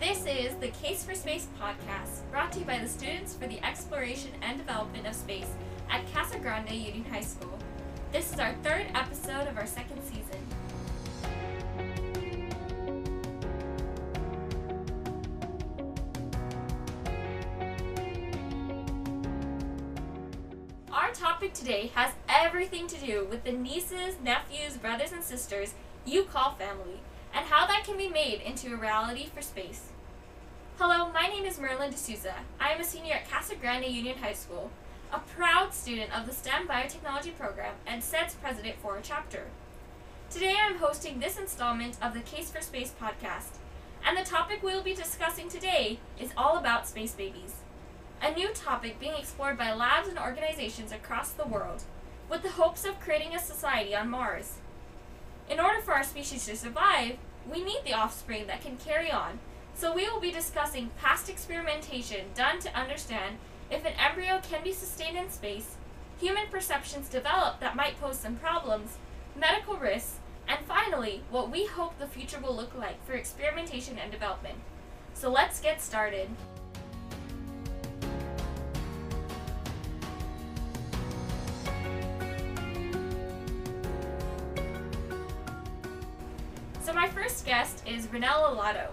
This is the Case for Space podcast, brought to you by the Students for the Exploration and Development of Space at Casa Grande Union High School. This is our third episode of our second season. Our topic today has everything to do with the nieces, nephews, brothers, and sisters you call family, and how that can be made into a reality for space. Hello, my name is Merlin D'Souza. I am a senior at Casa Grande Union High School, a proud student of the STEM Biotechnology program and SEDS president for a chapter. Today I am hosting this installment of the Case for Space podcast, and the topic we will be discussing today is all about space babies. A new topic being explored by labs and organizations across the world, with the hopes of creating a society on Mars. In order for our species to survive, we need the offspring that can carry on, so we will be discussing past experimentation done to understand if an embryo can be sustained in space, human perceptions developed that might pose some problems, medical risks, and finally, what we hope the future will look like for experimentation and development. So let's get started. So my first guest is Renella Lotto.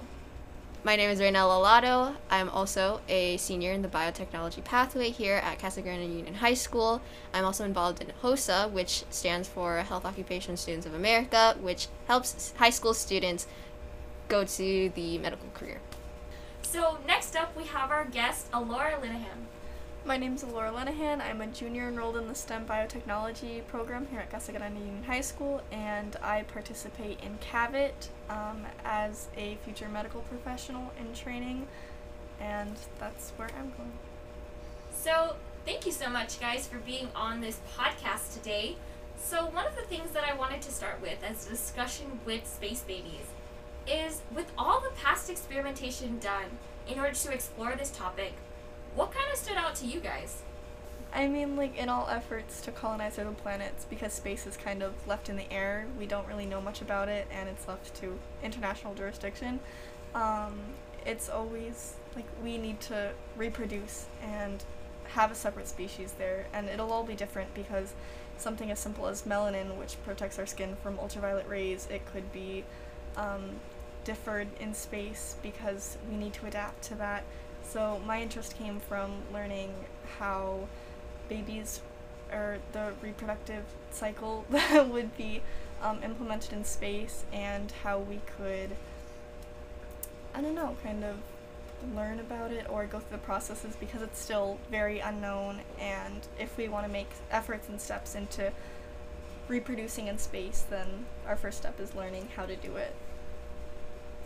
My name is Reynella Lotto. I'm also a senior in the biotechnology pathway here at Casa Grande Union High School. I'm also involved in HOSA, which stands for Health Occupation Students of America, which helps high school students go to the medical career. So next up we have our guest, Alora Linehan. My name is Laura Lenahan. I'm a junior enrolled in the STEM biotechnology program here at Casa Grande Union High School, and I participate in CAVIT um, as a future medical professional in training, and that's where I'm going. So thank you so much guys for being on this podcast today. So one of the things that I wanted to start with as a discussion with space babies is with all the past experimentation done in order to explore this topic, what kind of stood out to you guys? I mean, like, in all efforts to colonize other planets, because space is kind of left in the air, we don't really know much about it, and it's left to international jurisdiction. Um, it's always like we need to reproduce and have a separate species there, and it'll all be different because something as simple as melanin, which protects our skin from ultraviolet rays, it could be um, differed in space because we need to adapt to that. So my interest came from learning how babies or the reproductive cycle would be um, implemented in space and how we could, I don't know, kind of learn about it or go through the processes because it's still very unknown. And if we want to make efforts and steps into reproducing in space, then our first step is learning how to do it.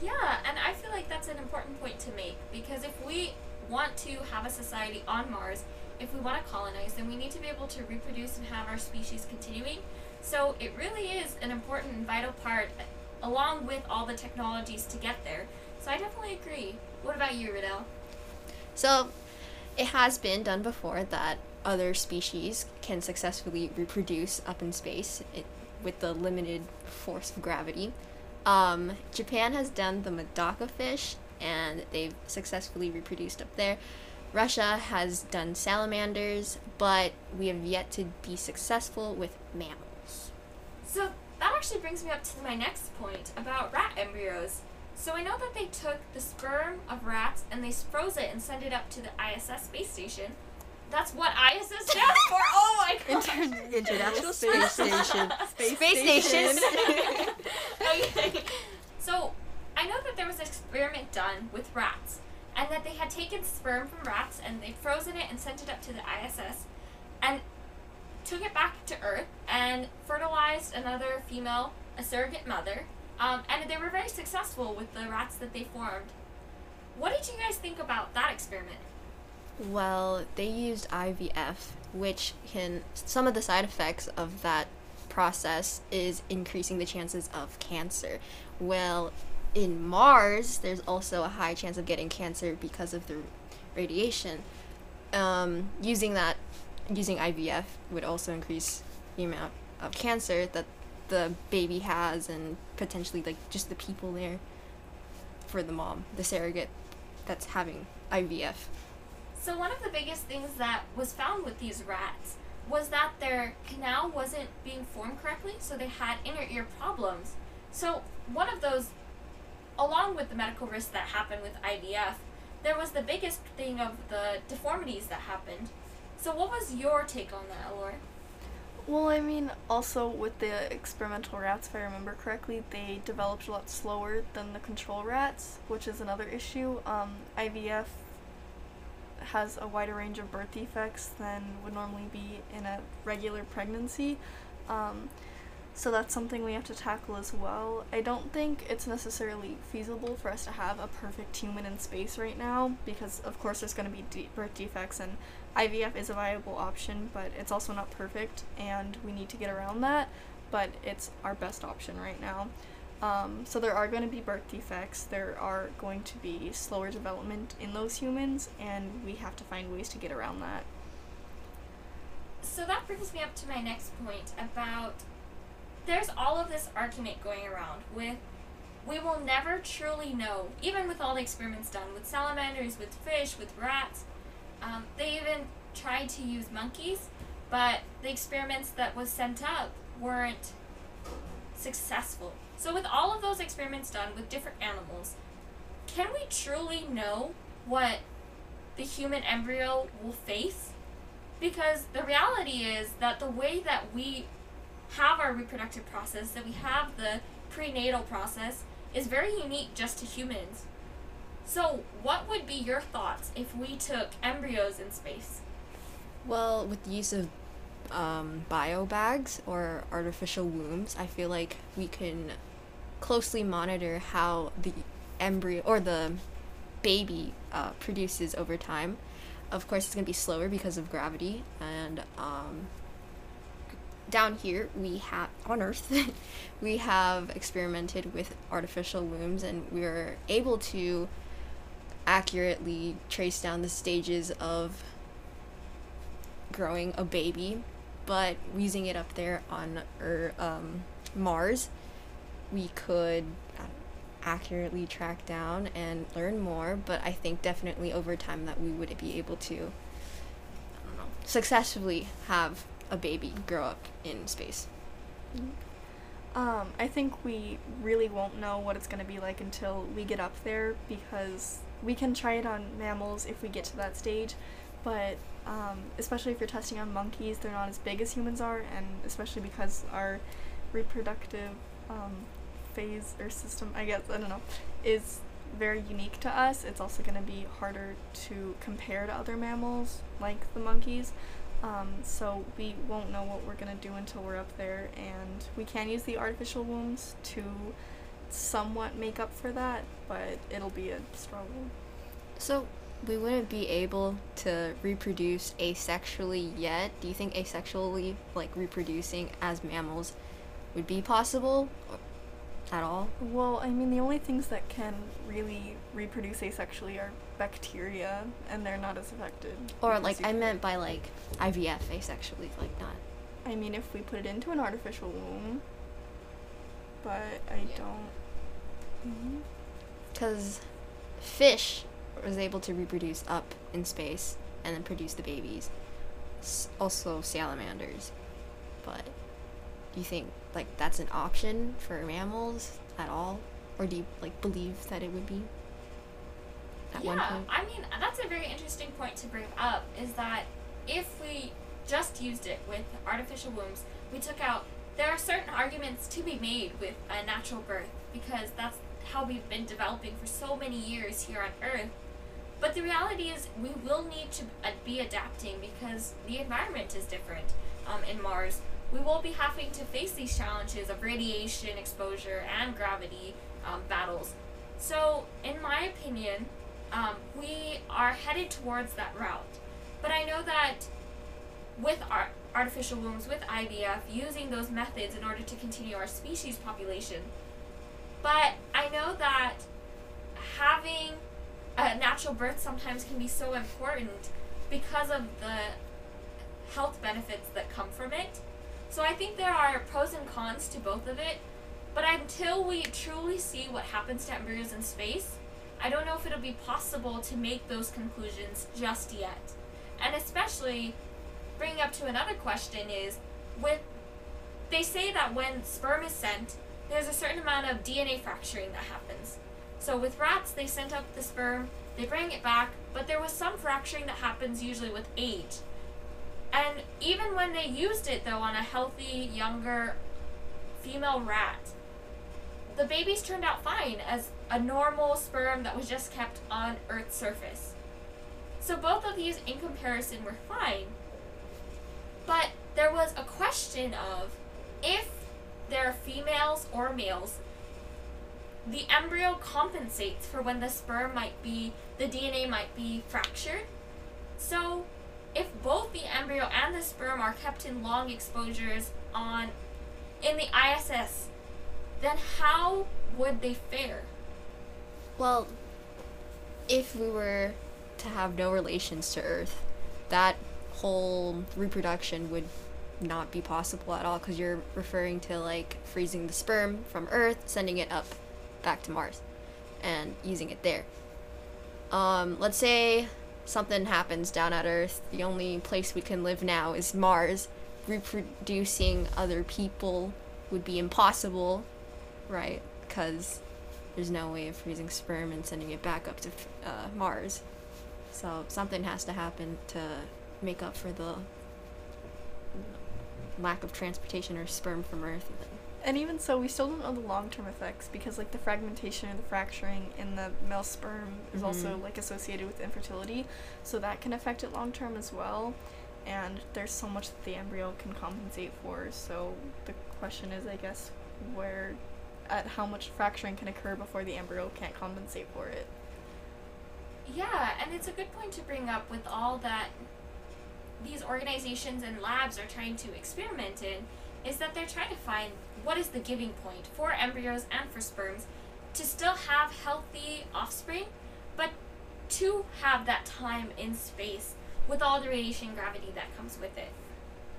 Yeah, and I feel like that's an important point to make because if we want to have a society on Mars, if we want to colonize, then we need to be able to reproduce and have our species continuing. So it really is an important and vital part, along with all the technologies to get there. So I definitely agree. What about you, Riddell? So, it has been done before that other species can successfully reproduce up in space it, with the limited force of gravity. Um, Japan has done the Medaka fish, and they've successfully reproduced up there. Russia has done salamanders, but we have yet to be successful with mammals. So that actually brings me up to my next point about rat embryos. So I know that they took the sperm of rats and they froze it and sent it up to the ISS space station. That's what ISS stands for. Oh my god. International Space Station. Space, Space Station. okay. So I know that there was an experiment done with rats, and that they had taken sperm from rats and they'd frozen it and sent it up to the ISS, and took it back to Earth and fertilized another female, a surrogate mother, um, and they were very successful with the rats that they formed. What did you guys think about that experiment? Well, they used IVF, which can some of the side effects of that process is increasing the chances of cancer. Well, in Mars, there's also a high chance of getting cancer because of the radiation. Um, using that, using IVF would also increase the amount of cancer that the baby has and potentially like just the people there. for the mom, the surrogate that's having IVF. So one of the biggest things that was found with these rats was that their canal wasn't being formed correctly, so they had inner ear problems. So one of those, along with the medical risks that happened with IVF, there was the biggest thing of the deformities that happened. So what was your take on that, Alora? Well, I mean, also with the experimental rats, if I remember correctly, they developed a lot slower than the control rats, which is another issue. Um, IVF has a wider range of birth defects than would normally be in a regular pregnancy. Um, so that's something we have to tackle as well. I don't think it's necessarily feasible for us to have a perfect human in space right now because, of course, there's going to be de- birth defects, and IVF is a viable option, but it's also not perfect, and we need to get around that. But it's our best option right now. Um, so there are going to be birth defects. There are going to be slower development in those humans, and we have to find ways to get around that. So that brings me up to my next point about there's all of this argument going around with we will never truly know, even with all the experiments done with salamanders, with fish, with rats. Um, they even tried to use monkeys, but the experiments that was sent up weren't successful. So with all of those experiments done with different animals, can we truly know what the human embryo will face? Because the reality is that the way that we have our reproductive process, that we have the prenatal process, is very unique just to humans. So, what would be your thoughts if we took embryos in space? Well, with the use of um, bio bags or artificial wombs, I feel like we can closely monitor how the embryo or the baby uh, produces over time. Of course, it's going to be slower because of gravity, and um, down here we have on earth we have experimented with artificial wombs and we are able to accurately trace down the stages of growing a baby but using it up there on er, um, mars we could uh, accurately track down and learn more but i think definitely over time that we would be able to I don't know, successfully have a baby grow up in space. Um, I think we really won't know what it's going to be like until we get up there because we can try it on mammals if we get to that stage, but um, especially if you're testing on monkeys, they're not as big as humans are, and especially because our reproductive um, phase or system, I guess, I don't know, is very unique to us. It's also going to be harder to compare to other mammals like the monkeys. Um, so we won't know what we're gonna do until we're up there, and we can use the artificial wombs to somewhat make up for that, but it'll be a struggle. So we wouldn't be able to reproduce asexually yet. Do you think asexually, like reproducing as mammals, would be possible at all? Well, I mean, the only things that can really reproduce asexually are bacteria, and they're not as affected. Or like I meant by like IVF asexually, like not. I mean, if we put it into an artificial womb, but I Yeah. don't. Mm-hmm. Because fish was able to reproduce up in space and then produce the babies. S- also salamanders. But do you think like that's an option for mammals at all? Or do you like believe that it would be? At one yeah? I mean that's a very interesting point to bring up. Is that if we just used it with artificial wombs, we took out. There are certain arguments to be made with a natural birth because that's how we've been developing for so many years here on Earth. But the reality is, we will need to uh, be adapting because the environment is different um, in Mars. We will be having to face these challenges of radiation exposure and gravity um, battles. So, in my opinion, um, we are headed towards that route. But I know that with our artificial wombs, with IVF, using those methods in order to continue our species population. But I know that having a natural birth sometimes can be so important because of the health benefits that come from it. So I think there are pros and cons to both of it. But until we truly see what happens to embryos in space, I don't know if it'll be possible to make those conclusions just yet. And especially bringing up to another question is with they say that when sperm is sent, there's a certain amount of DNA fracturing that happens. So with rats, they sent up the sperm, they bring it back, but there was some fracturing that happens usually with age. And even when they used it though on a healthy, younger female rat, the babies turned out fine as a normal sperm that was just kept on Earth's surface. So both of these in comparison were fine. But there was a question of if they're females or males, the embryo compensates for when the sperm might be, the DNA might be fractured. So, if both the embryo and the sperm are kept in long exposures on in the ISS, then how would they fare? Well, if we were to have no relations to Earth, that whole reproduction would not be possible at all because you're referring to like freezing the sperm from Earth, sending it up back to Mars, and using it there. Um, let's say something happens down at Earth. The only place we can live now is Mars. Reproducing other people would be impossible, right? Because there's no way of freezing sperm and sending it back up to uh, Mars. So something has to happen to make up for the lack of transportation or sperm from Earth. And even so, we still don't know the long term effects because, like, the fragmentation or the fracturing in the male sperm is also, Mhm. like, associated with infertility. So that can affect it long term as well. And there's so much that the embryo can compensate for. So the question is, I guess, where, at how much fracturing can occur before the embryo can't compensate for it. Yeah, and it's a good point to bring up with all that these organizations and labs are trying to experiment in is that they're trying to find what is the giving point for embryos and for sperms to still have healthy offspring, but to have that time in space with all the radiation gravity that comes with it.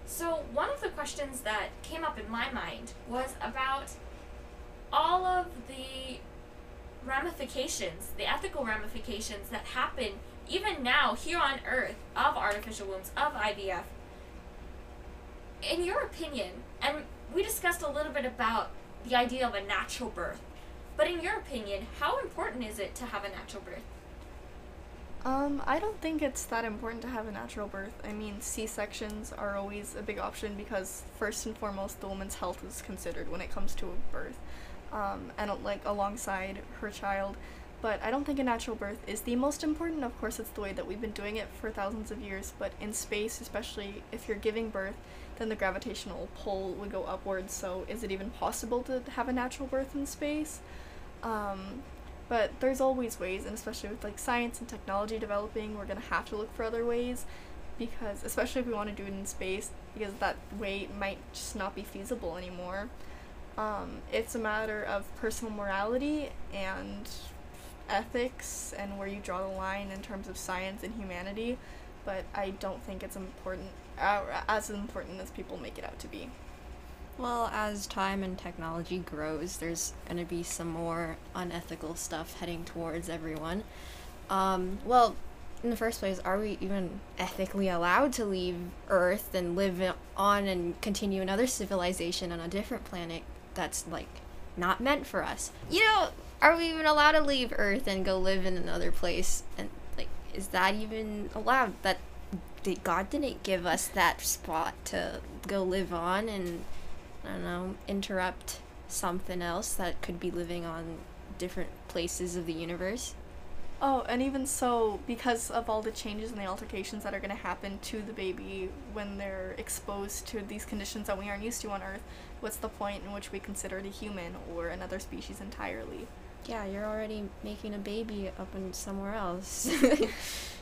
So, one of the questions that came up in my mind was about all of the ramifications, the ethical ramifications that happen even now here on Earth of artificial wombs, of IVF. In your opinion, and we discussed a little bit about the idea of a natural birth, but in your opinion, how important is it to have a natural birth? Um, I don't think it's that important to have a natural birth. I mean, C sections are always a big option because, first and foremost, the woman's health is considered when it comes to a birth, um, and like alongside her child. But I don't think a natural birth is the most important. Of course, it's the way that we've been doing it for thousands of years. But in space, especially if you're giving birth, then the gravitational pull would go upwards. So, is it even possible to have a natural birth in space? Um, but there's always ways and especially with like science and technology developing we're to have to look for other ways because especially if we want to do it in space because that way might just not be feasible anymore um, it's a matter of personal morality and ethics and where you draw the line in terms of science and humanity but i don't think it's important as important as people make it out to be Well, as time and technology grows, there's going to be some more unethical stuff heading towards everyone. Um, well, in the first place, are we even ethically allowed to leave Earth and live on and continue another civilization on a different planet that's like not meant for us? You know, are we even allowed to leave Earth and go live in another place? And like, is that even allowed? That did, God didn't give us that spot to go live on and I don't know, interrupt something else that could be living on different places of the universe. Oh, and even so, because of all the changes and the altercations that are going to happen to the baby when they're exposed to these conditions that we aren't used to on Earth, what's the point in which we consider it a human or another species entirely? Yeah, you're already making a baby up in somewhere else.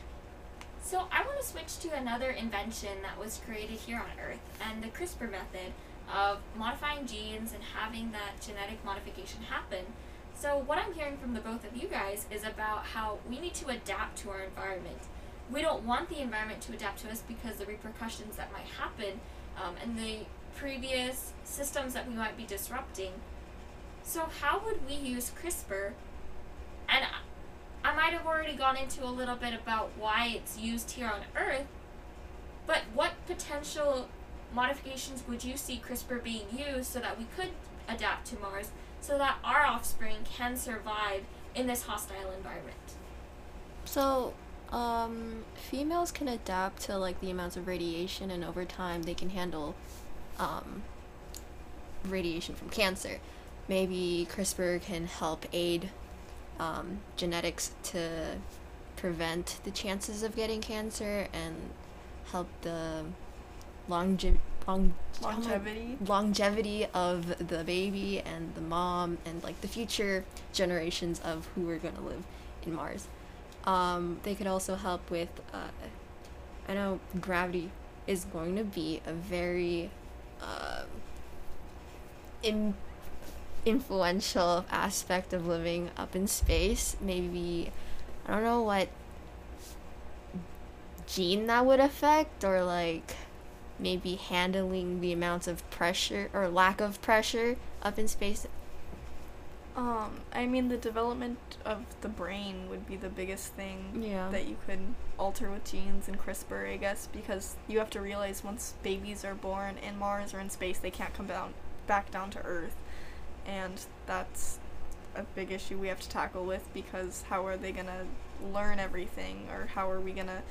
So I want to switch to another invention that was created here on Earth, and the CRISPR method of modifying genes and having that genetic modification happen. So what I'm hearing from the both of you guys is about how we need to adapt to our environment. We don't want the environment to adapt to us because the repercussions that might happen um, and the previous systems that we might be disrupting. So how would we use CRISPR? And might have already gone into a little bit about why it's used here on Earth, but what potential modifications would you see CRISPR being used so that we could adapt to Mars so that our offspring can survive in this hostile environment? So, um, females can adapt to like the amounts of radiation, and over time they can handle um, radiation from cancer. Maybe CRISPR can help aid um, genetics to prevent the chances of getting cancer and help the longe- long- Longevity. longevity of the baby and the mom and like the future generations of who are going to live in Mars. Um, they could also help with. Uh, I know gravity is going to be a very in, influential aspect of living up in space. Maybe I don't know what gene that would affect, or like maybe handling the amounts of pressure or lack of pressure up in space. Um, I mean, the development of the brain would be the biggest thing Yeah. that you could alter with genes and CRISPR, I guess, because you have to realize once babies are born in Mars or in space, they can't come down back down to Earth, and that's a big issue we have to tackle with because how are they gonna learn everything, or how are we gonna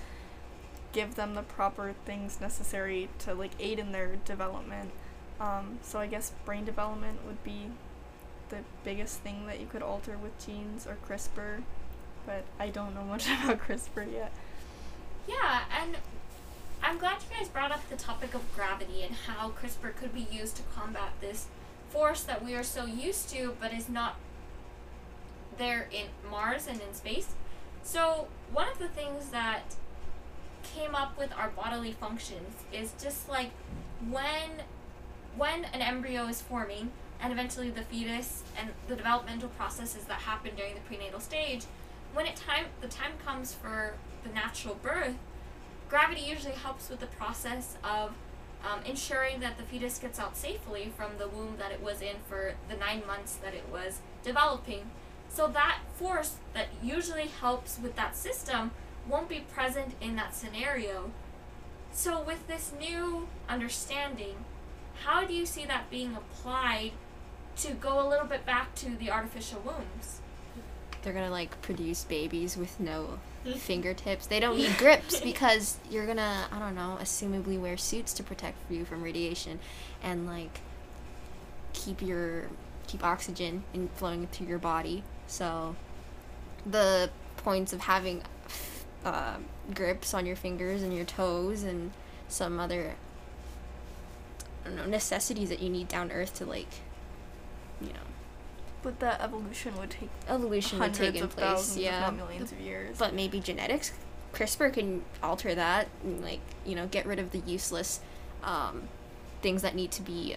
give them the proper things necessary to like aid in their development? Um, so I guess brain development would be the biggest thing that you could alter with genes or CRISPR, but I don't know much about CRISPR yet. Yeah, and I'm glad you guys brought up the topic of gravity and how CRISPR could be used to combat this force that we are so used to but is not there in Mars and in space. So, one of the things that came up with our bodily functions is just like when when an embryo is forming and eventually the fetus and the developmental processes that happen during the prenatal stage when it time the time comes for the natural birth gravity usually helps with the process of um, ensuring that the fetus gets out safely from the womb that it was in for the nine months that it was developing. So that force that usually helps with that system won't be present in that scenario. So with this new understanding how do you see that being applied to go a little bit back to the artificial wombs? They're gonna like produce babies with no fingertips. They don't need grips because you're gonna, I don't know, assumably wear suits to protect you from radiation and like keep your keep oxygen in flowing through your body. So the points of having uh, grips on your fingers and your toes and some other I don't know necessities that you need down Earth to like you know But that evolution would take evolution would take in of place. thousands, Yeah, if not millions of years. but maybe genetics crispr can alter that and like you know get rid of the useless um, things that need to be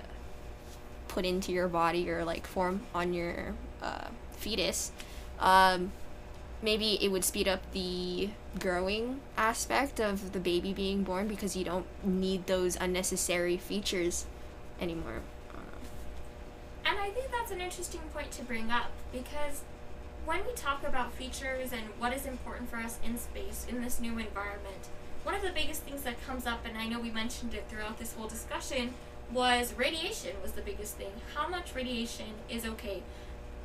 put into your body or like form on your uh, fetus um, maybe it would speed up the growing aspect of the baby being born because you don't need those unnecessary features anymore I don't know. And I think that's an interesting point to bring up because when we talk about features and what is important for us in space, in this new environment, one of the biggest things that comes up, and I know we mentioned it throughout this whole discussion, was radiation was the biggest thing. How much radiation is okay?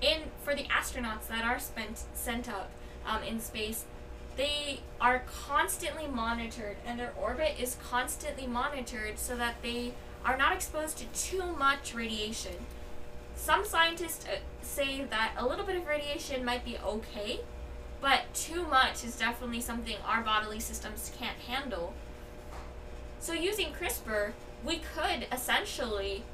In for the astronauts that are spent sent up um, in space, they are constantly monitored, and their orbit is constantly monitored so that they are not exposed to too much radiation some scientists uh, say that a little bit of radiation might be okay, but too much is definitely something our bodily systems can't handle. So, using CRISPR, we could essentially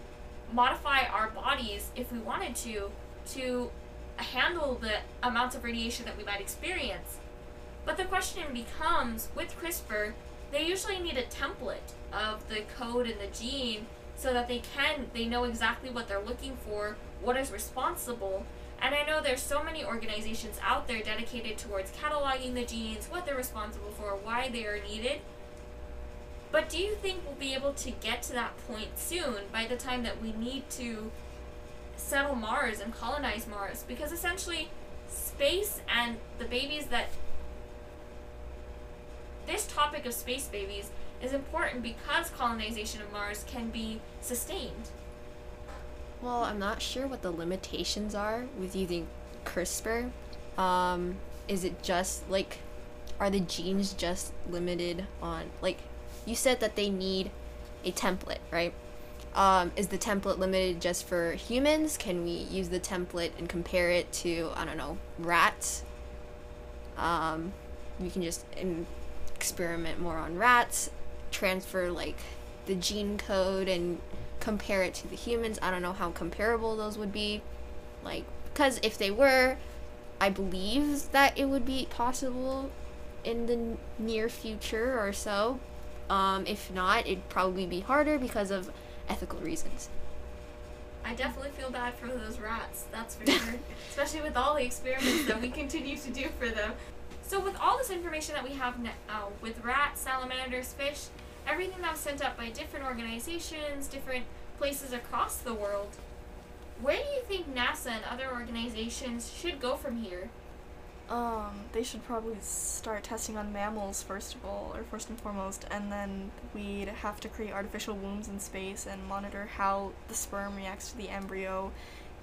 modify our bodies if we wanted to to handle the amounts of radiation that we might experience. But the question becomes with CRISPR, they usually need a template of the code and the gene so that they can they know exactly what they're looking for, what is responsible. And I know there's so many organizations out there dedicated towards cataloging the genes, what they're responsible for, why they are needed. But do you think we'll be able to get to that point soon by the time that we need to settle Mars and colonize Mars? Because essentially space and the babies that this topic of space babies is important because colonization of Mars can be sustained. Well, I'm not sure what the limitations are with using CRISPR. Um, is it just like, are the genes just limited on like, you said that they need a template, right? Um, is the template limited just for humans? Can we use the template and compare it to I don't know rats? Um, we can just in- experiment more on rats, transfer like the gene code and compare it to the humans. I don't know how comparable those would be. Like, because if they were, I believe that it would be possible in the n- near future or so. Um, if not, it'd probably be harder because of ethical reasons. I definitely feel bad for those rats, that's for sure. Especially with all the experiments that we continue to do for them. So, with all this information that we have now, with rats, salamanders, fish, everything that was sent up by different organizations, different places across the world, where do you think NASA and other organizations should go from here? Um, they should probably start testing on mammals first of all, or first and foremost, and then we'd have to create artificial wombs in space and monitor how the sperm reacts to the embryo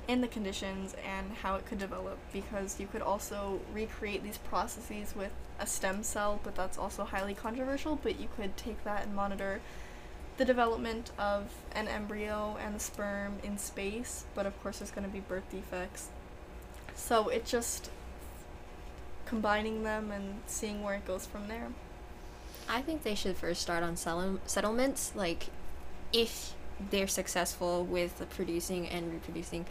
in the conditions and how it could develop because you could also recreate these processes with a stem cell, but that's also highly controversial, but you could take that and monitor the development of an embryo and the sperm in space, but of course there's going to be birth defects. So it just combining them and seeing where it goes from there. I think they should first start on settle- settlements. Like, if they're successful with producing and reproducing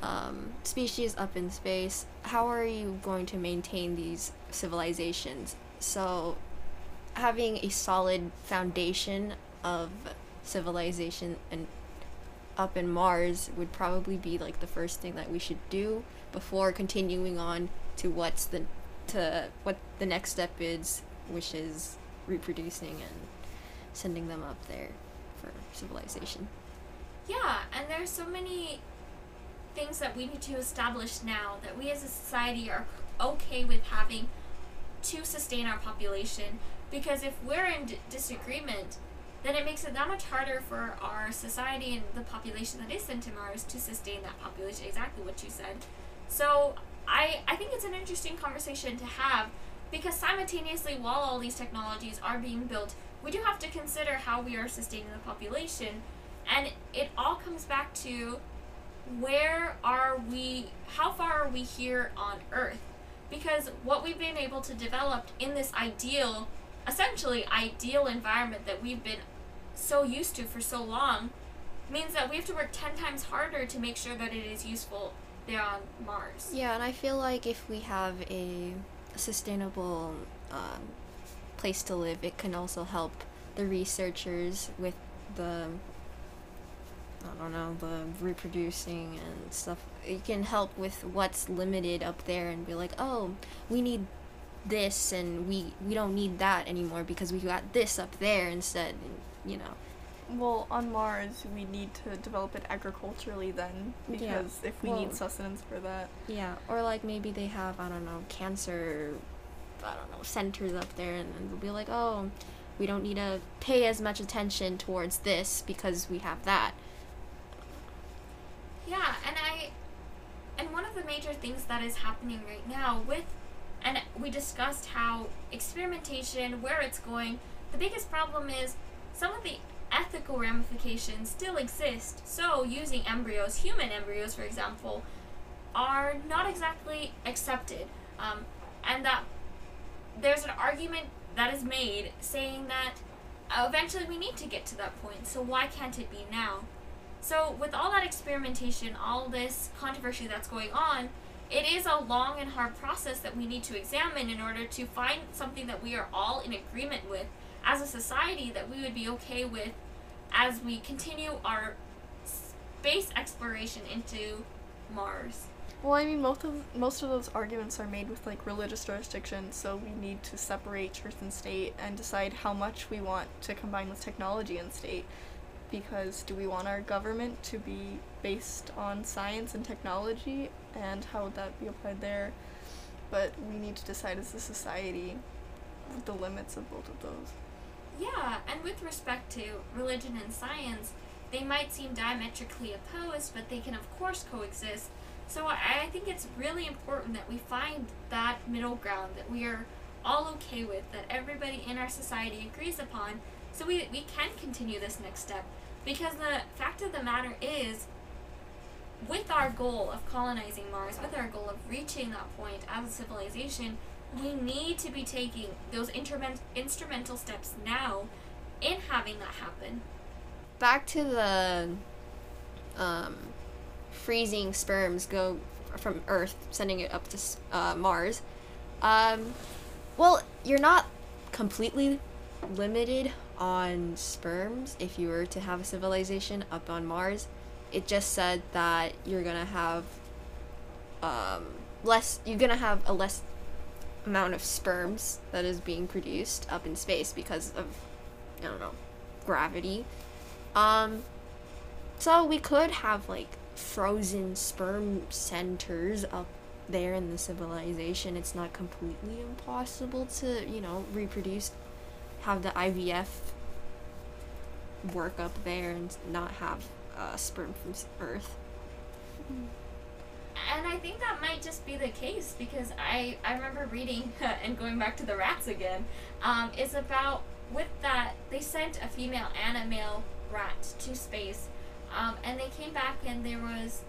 um, species up in space, how are you going to maintain these civilizations? So, having a solid foundation of civilization and up in Mars would probably be like the first thing that we should do before continuing on to what's the to what the next step is, which is reproducing and sending them up there for civilization. Yeah, and there's so many things that we need to establish now that we as a society are okay with having to sustain our population. Because if we're in d- disagreement, then it makes it that much harder for our society and the population that is sent to Mars to sustain that population. Exactly what you said. So I I think it's an interesting conversation to have because simultaneously while all these technologies are being built, we do have to consider how we are sustaining the population. And it all comes back to where are we how far are we here on earth? Because what we've been able to develop in this ideal essentially ideal environment that we've been so used to for so long means that we have to work 10 times harder to make sure that it is useful there on Mars. Yeah, and I feel like if we have a sustainable um, place to live, it can also help the researchers with the I don't know the reproducing and stuff. It can help with what's limited up there and be like, oh, we need this and we we don't need that anymore because we got this up there instead. And, you know. Well, on Mars, we need to develop it agriculturally then, because Yeah, if we well- need sustenance for that. Yeah, or like maybe they have I don't know cancer, I don't know centers up there, and, and they'll be like, oh, we don't need to pay as much attention towards this because we have that. Yeah, and I and one of the major things that is happening right now with and we discussed how experimentation, where it's going, the biggest problem is some of the ethical ramifications still exist. So, using embryos, human embryos, for example, are not exactly accepted. Um, and that there's an argument that is made saying that uh, eventually we need to get to that point. So, why can't it be now? So, with all that experimentation, all this controversy that's going on, it is a long and hard process that we need to examine in order to find something that we are all in agreement with as a society that we would be okay with as we continue our space exploration into Mars. Well, I mean, most of most of those arguments are made with like religious jurisdiction, so we need to separate church and state and decide how much we want to combine with technology and state, because do we want our government to be based on science and technology and how would that be applied there? But we need to decide as a society the limits of both of those. Yeah, and with respect to religion and science, they might seem diametrically opposed, but they can, of course, coexist. So I think it's really important that we find that middle ground that we are all okay with, that everybody in our society agrees upon, so we, we can continue this next step. Because the fact of the matter is, with our goal of colonizing Mars, with our goal of reaching that point as a civilization, we need to be taking those interment- instrumental steps now in having that happen. Back to the um, freezing sperms go from Earth, sending it up to uh, Mars. Um, well, you're not completely limited on sperms if you were to have a civilization up on Mars. It just said that you're gonna have um, less. You're gonna have a less amount of sperms that is being produced up in space because of I don't know gravity. Um, so we could have like frozen sperm centers up there in the civilization. It's not completely impossible to you know reproduce, have the IVF work up there and not have uh, sperm from Earth. And I think that might just be the case because I, I remember reading and going back to the rats again. Um, it's about with that they sent a female and a male rat to space, um, and they came back and there was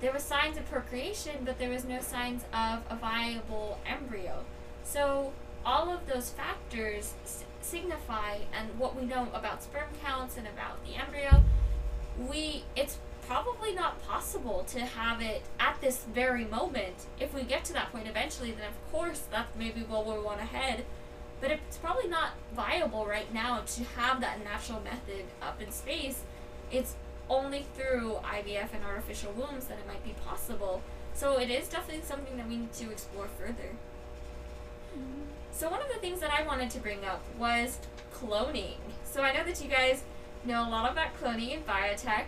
there was signs of procreation, but there was no signs of a viable embryo. So all of those factors s- signify, and what we know about sperm counts and about the embryo, we it's probably not possible to have it at this very moment. If we get to that point eventually, then of course that's maybe where we want to head. But it's probably not viable right now to have that natural method up in space. It's only through IVF and artificial wombs that it might be possible. So it is definitely something that we need to explore further. So one of the things that I wanted to bring up was cloning. So I know that you guys know a lot about cloning in biotech,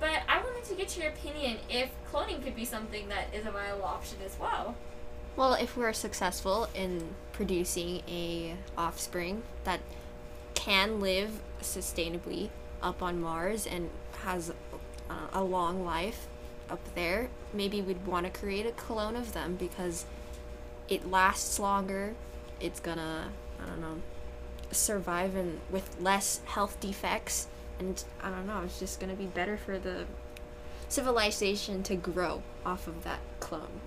but I wanted to get your opinion if cloning could be something that is a viable option as well. Well, if we're successful in producing a offspring that can live sustainably up on Mars and has uh, a long life up there, maybe we'd want to create a clone of them because it lasts longer. It's gonna, I don't know, survive and with less health defects, and I don't know, it's just gonna be better for the civilization to grow off of that clone.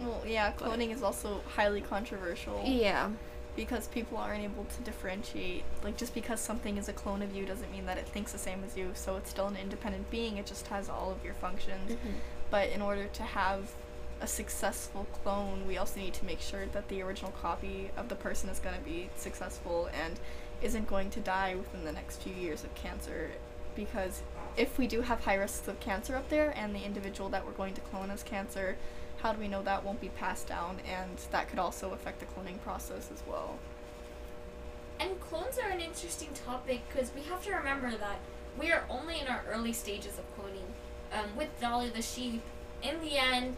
Well, yeah, But- cloning is also highly controversial Yeah. Because people aren't able to differentiate. Like, just because something is a clone of you doesn't mean that it thinks the same as you, so it's still an independent being, it just has all of your functions. Mm-hmm. But in order to have a successful clone, we also need to make sure that the original copy of the person is going to be successful and isn't going to die within the next few years of cancer. Because if we do have high risks of cancer up there and the individual that we're going to clone has cancer, how do we know that won't be passed down? And that could also affect the cloning process as well. And clones are an interesting topic because we have to remember that we are only in our early stages of cloning. Um, with Dolly the sheep, in the end,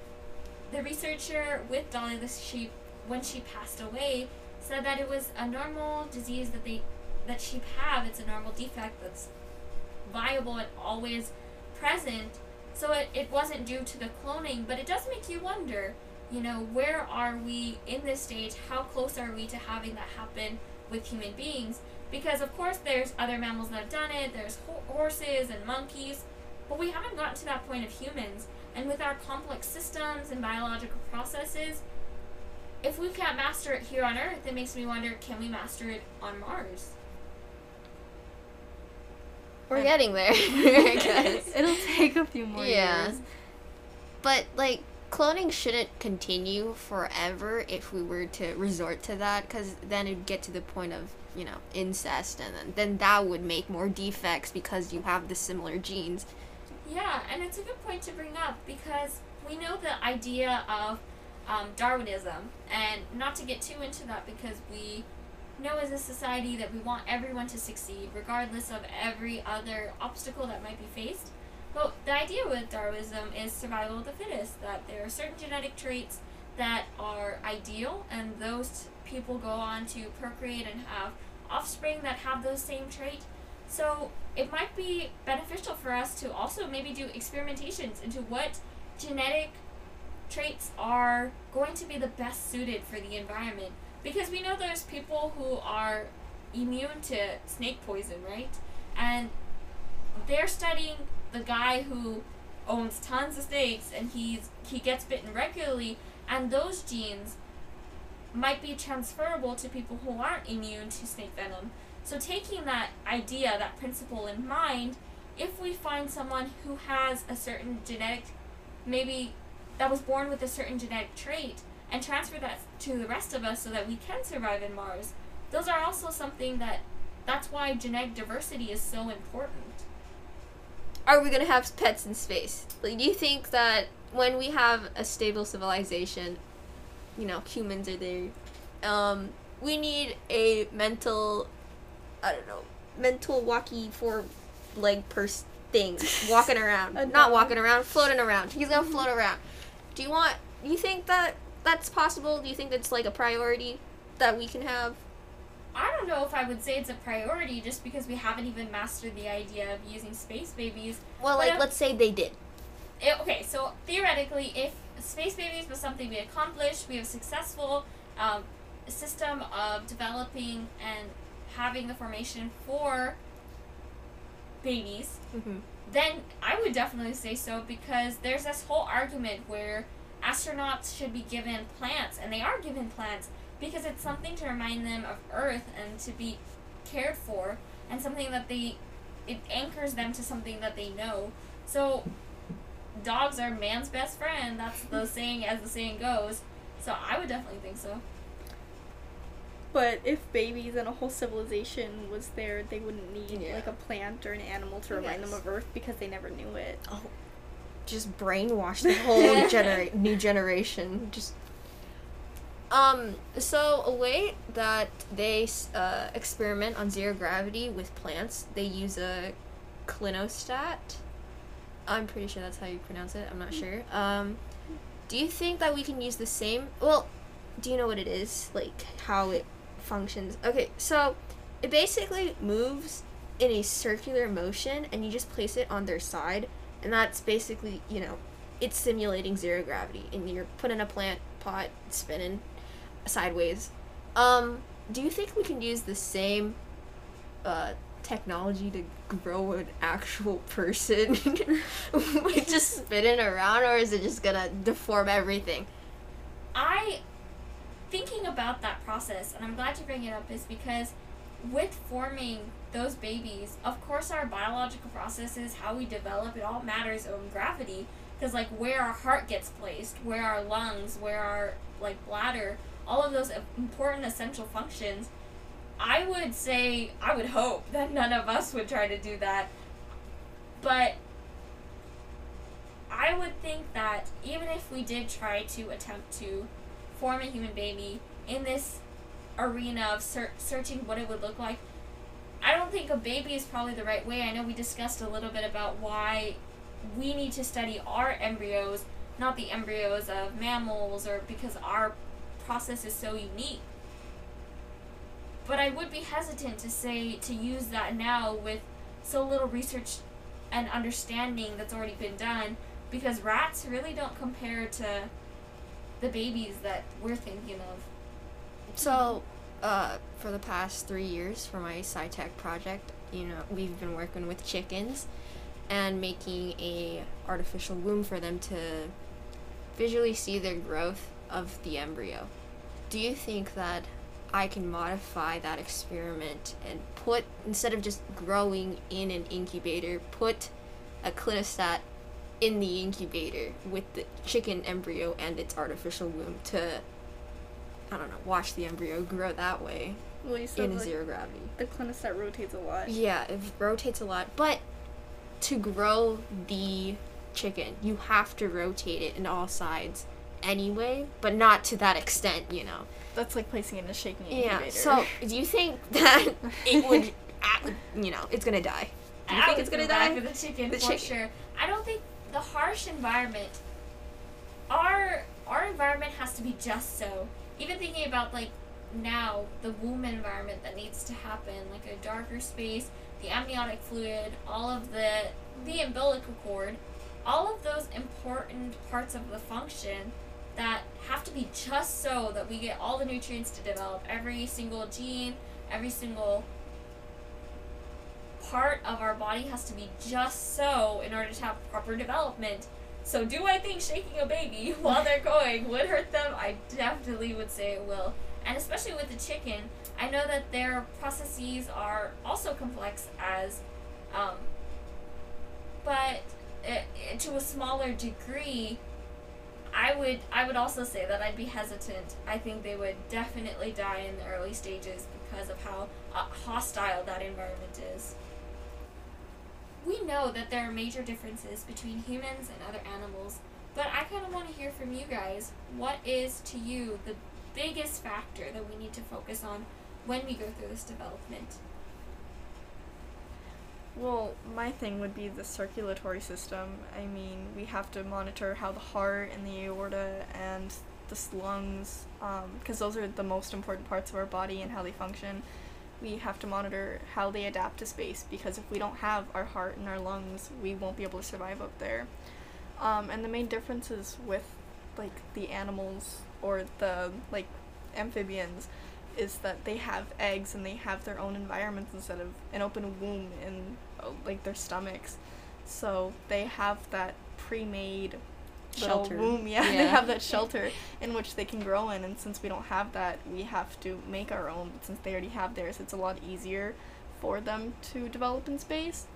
the researcher with Dolly the sheep, when she passed away, said that it was a normal disease that they that sheep have. It's a normal defect that's viable and always present. So it, it wasn't due to the cloning, but it does make you wonder, you know, where are we in this stage? How close are we to having that happen with human beings? Because of course there's other mammals that have done it. There's ho- horses and monkeys, but we haven't gotten to that point of humans. And with our complex systems and biological processes, if we can't master it here on Earth, it makes me wonder: can we master it on Mars? We're And- getting there, I guess. It'll take a few more Yeah. years. But like cloning shouldn't continue forever if we were to resort to that cuz then it'd get to the point of, you know, incest and then, then that would make more defects because you have the similar genes. Yeah, and it's a good point to bring up because we know the idea of um, Darwinism, and not to get too into that because we know as a society that we want everyone to succeed, regardless of every other obstacle that might be faced. But the idea with Darwinism is survival of the fittest, that there are certain genetic traits that are ideal, and those people go on to procreate and have offspring that have those same traits. So it might be beneficial for us to also maybe do experimentations into what genetic traits are going to be the best suited for the environment. Because we know there's people who are immune to snake poison, right? And they're studying the guy who owns tons of snakes and he's he gets bitten regularly and those genes might be transferable to people who aren't immune to snake venom. So taking that idea, that principle in mind, if we find someone who has a certain genetic maybe that was born with a certain genetic trait and transfer that to the rest of us so that we can survive in Mars. Those are also something that that's why genetic diversity is so important. Are we gonna have pets in space? Like, do you think that when we have a stable civilization, you know, humans are there, um, we need a mental, I don't know, mental walkie four leg purse thing walking around, not walking around, floating around. He's gonna float around. Do you want? Do you think that that's possible? Do you think that's like a priority that we can have? I don't know if I would say it's a priority just because we haven't even mastered the idea of using space babies. Well, But, like um, let's say they did. It, okay, so theoretically, if space babies was something we accomplished, we have a successful um, system of developing and having the formation for babies, Mm-hmm. then I would definitely say so because there's this whole argument where astronauts should be given plants, and they are given plants because it's something to remind them of Earth and to be cared for, and something that they it anchors them to something that they know. So dogs are man's best friend. That's the saying, as the saying goes. So I would definitely think so. But if babies and a whole civilization was there, they wouldn't need Yeah. like a plant or an animal to remind them of Earth because they never knew it. Oh, just brainwash the whole genera- new generation. Just um. So a way that they uh, experiment on zero gravity with plants, they use a clinostat. I'm pretty sure that's how you pronounce it. I'm not sure. Um, do you think that we can use the same? Well, do you know what it is? Like how it functions? Okay, so it basically moves in a circular motion, and you just place it on their side, and that's basically you know, it's simulating zero gravity, and you're putting a plant pot spinning sideways. Um, do you think we can use the same uh, technology to grow an actual person just spinning around, or is it just gonna deform everything? I thinking about that process, and I'm glad to bring it up, is because with forming those babies, of course, our biological processes, how we develop, it all matters on gravity. Because like where our heart gets placed, where our lungs, where our like bladder, all of those important essential functions. I would say, I would hope that none of us would try to do that. But I would think that even if we did try to attempt to form a human baby in this arena of ser- searching what it would look like, I don't think a baby is probably the right way. I know we discussed a little bit about why we need to study our embryos, not the embryos of mammals, or because our process is so unique. But I would be hesitant to say to use that now with so little research and understanding that's already been done because rats really don't compare to the babies that we're thinking of. So, uh, for the past three years for my SciTech project, you know, we've been working with chickens and making a artificial womb for them to visually see their growth of the embryo. Do you think that I can modify that experiment and put instead of just growing in an incubator, put a clinostat in the incubator with the chicken embryo and its artificial womb to I don't know, watch the embryo grow that way Well, you said in like, zero gravity. the clinostat rotates a lot. Yeah, it rotates a lot, but to grow the chicken, you have to rotate it in all sides, anyway, but not to that extent, you know. That's like placing it in a shaking incubator. Yeah. So, do you think that it would, you know, it's gonna die? Do you I think it's gonna die? with the chicken The for chicken. sure. I don't think the harsh environment. Our our environment has to be just so. Even thinking about like now the womb environment that needs to happen, like a darker space, the amniotic fluid, all of the the umbilical cord, all of those important parts of the function that have to be just so that we get all the nutrients to develop every single gene, every single part of our body has to be just so in order to have proper development. So, do I think shaking a baby while they're going would hurt them? I definitely would say it will. And especially with the chicken, I know that their processes are also complex as, um, but uh, to a smaller degree. I would I would also say that I'd be hesitant. I think they would definitely die in the early stages because of how uh, hostile that environment is. We know that there are major differences between humans and other animals, but I kind of want to hear from you guys. What is to you the biggest factor that we need to focus on when we go through this development? Well, my thing would be the circulatory system. I mean, we have to monitor how the heart and the aorta and the lungs, um, because those are the most important parts of our body and how they function. We have to monitor how they adapt to space because if we don't have our heart and our lungs, we won't be able to survive up there. Um, and the main differences with like the animals or the like amphibians is that they have eggs and they have their own environments instead of an open womb in like their stomachs. So they have that pre-made little Shelter. womb. Yeah, they have that shelter in which they can grow in. And since we don't have that, we have to make our own. But since they already have theirs, it's a lot easier for them to develop in space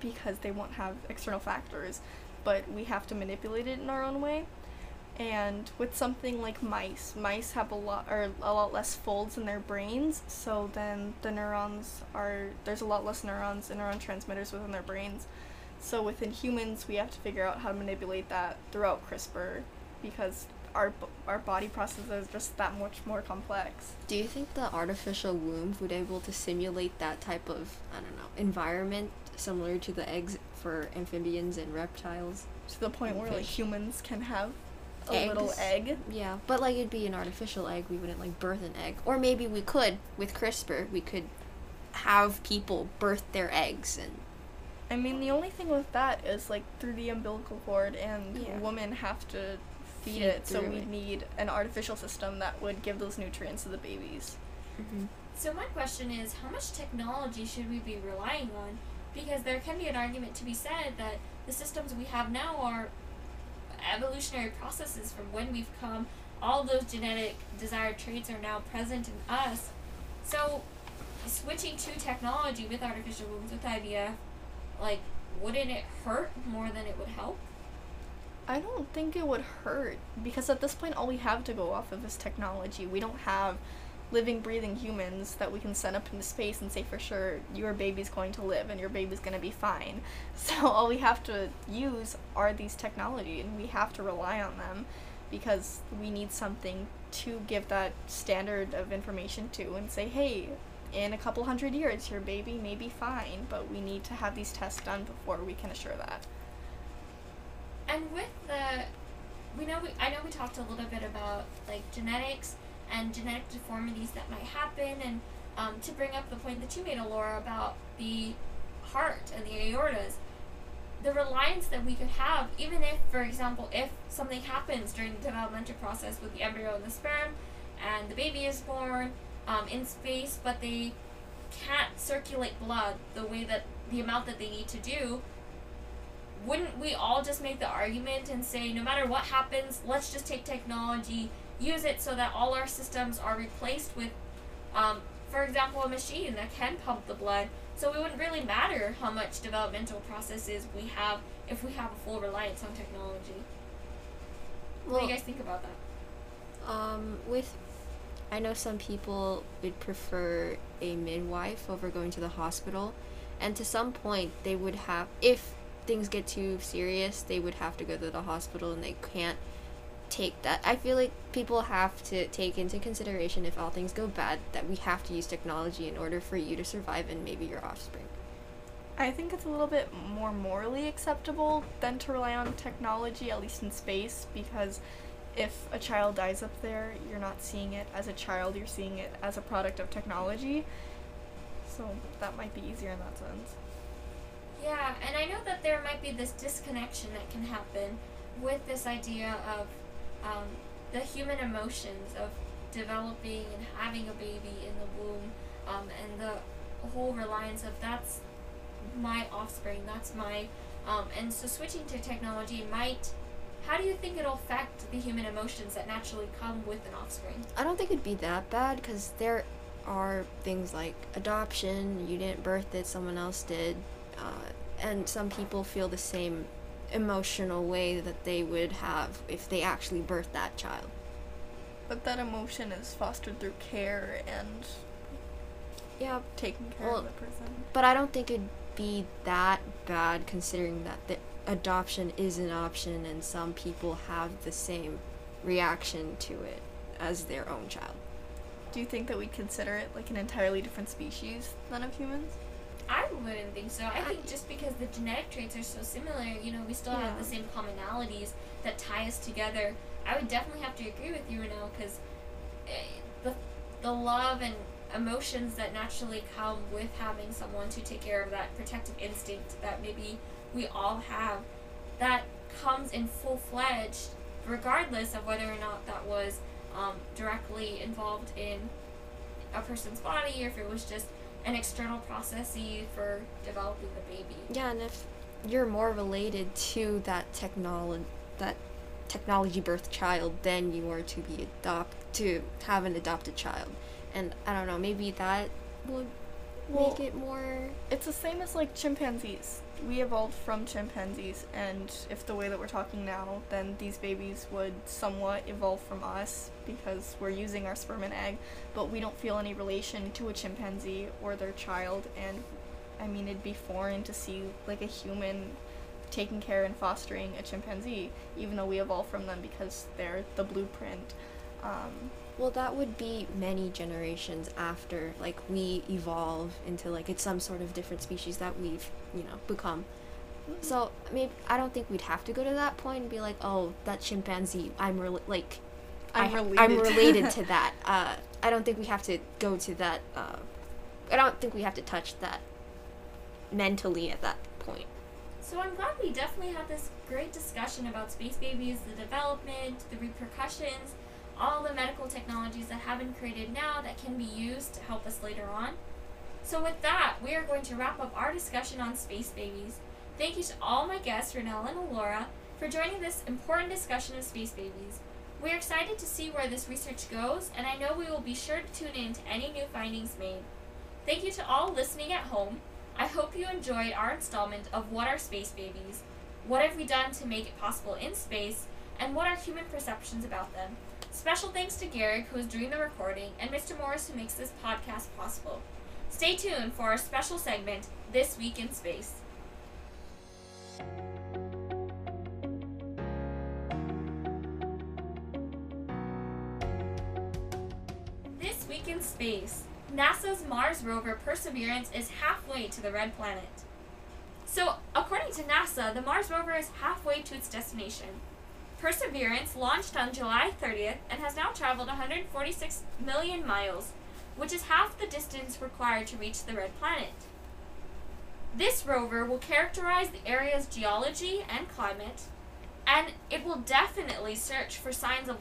because they won't have external factors. But we have to manipulate it in our own way. And with something like mice, mice have a lot or a lot less folds in their brains, so then the neurons are there's a lot less neurons and neuron transmitters within their brains. So within humans, we have to figure out how to manipulate that throughout CRISPR because our our body processes are just that much more complex. Do you think the artificial womb would be able to simulate that type of I don't know environment similar to the eggs for amphibians and reptiles? To the point And where like humans can have a little egg. Yeah, but like it'd be an artificial egg. We wouldn't like birth an egg, or maybe we could with CRISPR. We could have people birth their eggs and I mean, the only thing with that is like through the umbilical cord, and Yeah. women have to feed, Feed it, so we it. need an artificial system that would give those nutrients to the babies. Mm-hmm. So my question is, how much technology should we be relying on? Because there can be an argument to be said that the systems we have now are evolutionary processes from when we've come. All those genetic desired traits are now present in us. So switching to technology with artificial wombs with IVF, like, wouldn't it hurt more than it would help? I don't think it would hurt because at this point, all we have to go off of is technology. We don't have living, breathing humans that we can send up into space and say for sure your baby's going to live and your baby's going to be fine. So all we have to use are these technology and we have to rely on them because we need something to give that standard of information to and say, hey, in a couple hundred years your baby may be fine, but we need to have these tests done before we can assure that. And with the, we know we, I know we talked a little bit about like genetics and genetic deformities that might happen, and um, to bring up the point that you made, Alora, about the heart and the aortas, the reliance that we could have, even if, for example, if something happens during the developmental process with the embryo and the sperm, and the baby is born um, in space, but they can't circulate blood the way that the amount that they need to do, wouldn't we all just make the argument and say no matter what happens let's just take technology use it so that all our systems are replaced with um, for example a machine that can pump the blood? So it wouldn't really matter how much developmental processes we have if we have a full reliance on technology. What do you guys think about that? Um, with, I know some people would prefer a midwife over going to the hospital, and to some point they would have, if things get too serious, they would have to go to the hospital, and they can't take that. I feel like people have to take into consideration if all things go bad that we have to use technology in order for you to survive and maybe your offspring. I think it's a little bit more morally acceptable than to rely on technology, at least in space, because if a child dies up there, you're not seeing it as a child, you're seeing it as a product of technology. So that might be easier in that sense. Yeah, and I know that there might be this disconnection that can happen with this idea of um, the human emotions of developing and having a baby in the womb um, and the whole reliance of that's my offspring, that's my. Um, and so switching to technology might. How do you think it'll affect the human emotions that naturally come with an offspring? I don't think it'd be that bad because there are things like adoption, you didn't birth it, someone else did, uh, and some people feel the same emotional way that they would have if they actually birthed that child. But that emotion is fostered through care and Yeah, taking care Well, of the person. but I don't think it'd be that bad considering that the adoption is an option and some people have the same reaction to it as their own child. Do you think that we'd consider it like an entirely different species than of humans? I wouldn't think so. I think just because the genetic traits are so similar, you know, we still have the same commonalities that tie us together. I would definitely have to agree with you, Renelle, because eh, the the love and emotions that naturally come with having someone to take care of that protective instinct that maybe we all have, that comes in full fledged, regardless of whether or not that was um, directly involved in a person's body or if it was just an external processy for developing the baby. Yeah, and if you're more related to that technology that technology birth child than you are to be adopt to have an adopted child. And I don't know, maybe that would Well- make it more It's the same as like chimpanzees. We evolved from chimpanzees, and if the way that we're talking now, then these babies would somewhat evolve from us because we're using our sperm and egg, but we don't feel any relation to a chimpanzee or their child. And I mean, it'd be foreign to see like a human taking care and fostering a chimpanzee, even though we evolved from them because they're the blueprint. Um, Well, that would be many generations after, like, we evolve into, like, it's some sort of different species that we've, you know, become. So, I mean, I don't think we'd have to go to that point and be like, oh, that chimpanzee, I'm, rela- like, I'm I, related. I'm related to that. Uh, I don't think we have to go to that, uh, I don't think we have to touch that mentally at that point. So I'm glad we definitely had this great discussion about space babies, the development, the repercussions, all the medical technologies that have been created now that can be used to help us later on. So with that, we are going to wrap up our discussion on space babies. Thank you to all my guests, Renelle and Alora, for joining this important discussion of space babies. We are excited to see where this research goes, and I know we will be sure to tune in to any new findings made. Thank you to all listening at home. I hope you enjoyed our installment of What Are Space Babies? What have we done to make it possible in space? And what are human perceptions about them? Special thanks to Garrick, who is doing the recording, and Mr. Morris, who makes this podcast possible. Stay tuned for our special segment, This Week in Space. This Week in Space, NASA's Mars rover Perseverance is halfway to the red planet. So, according to NASA, the Mars rover is halfway to its destination. Perseverance launched on July 30th and has now traveled 146 million miles, which is half the distance required to reach the red planet. This rover will characterize the area's geology and climate, and it will definitely search for signs of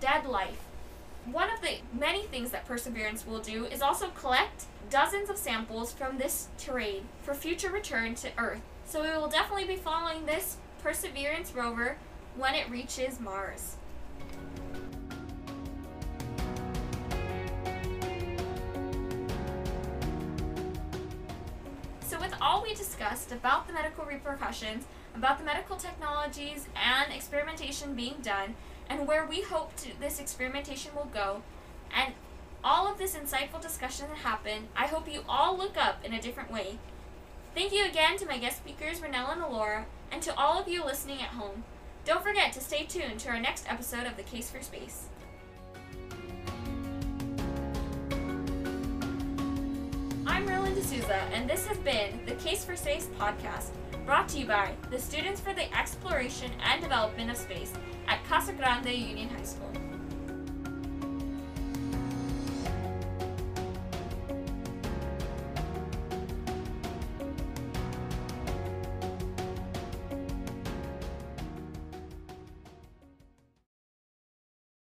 dead life. One of the many things that Perseverance will do is also collect dozens of samples from this terrain for future return to Earth. So we will definitely be following this Perseverance rover when it reaches Mars. So, with all we discussed about the medical repercussions, about the medical technologies and experimentation being done, and where we hope to, this experimentation will go, and all of this insightful discussion that happened, I hope you all look up in a different way. Thank you again to my guest speakers, Renella and Alora, and to all of you listening at home. Don't forget to stay tuned to our next episode of The Case for Space. I'm Merlin D'Souza, and this has been the Case for Space podcast, brought to you by the Students for the Exploration and Development of Space at Casa Grande Union High School.